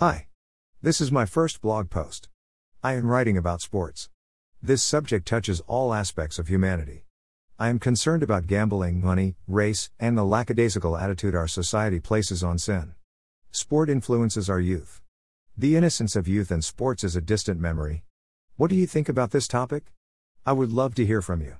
Hi. This is my first blog post. I am writing about sports. This subject touches all aspects of humanity. I am concerned about gambling, money, race, and the lackadaisical attitude our society places on sin. Sport influences our youth. The innocence of youth and sports is a distant memory. What do you think about this topic? I would love to hear from you.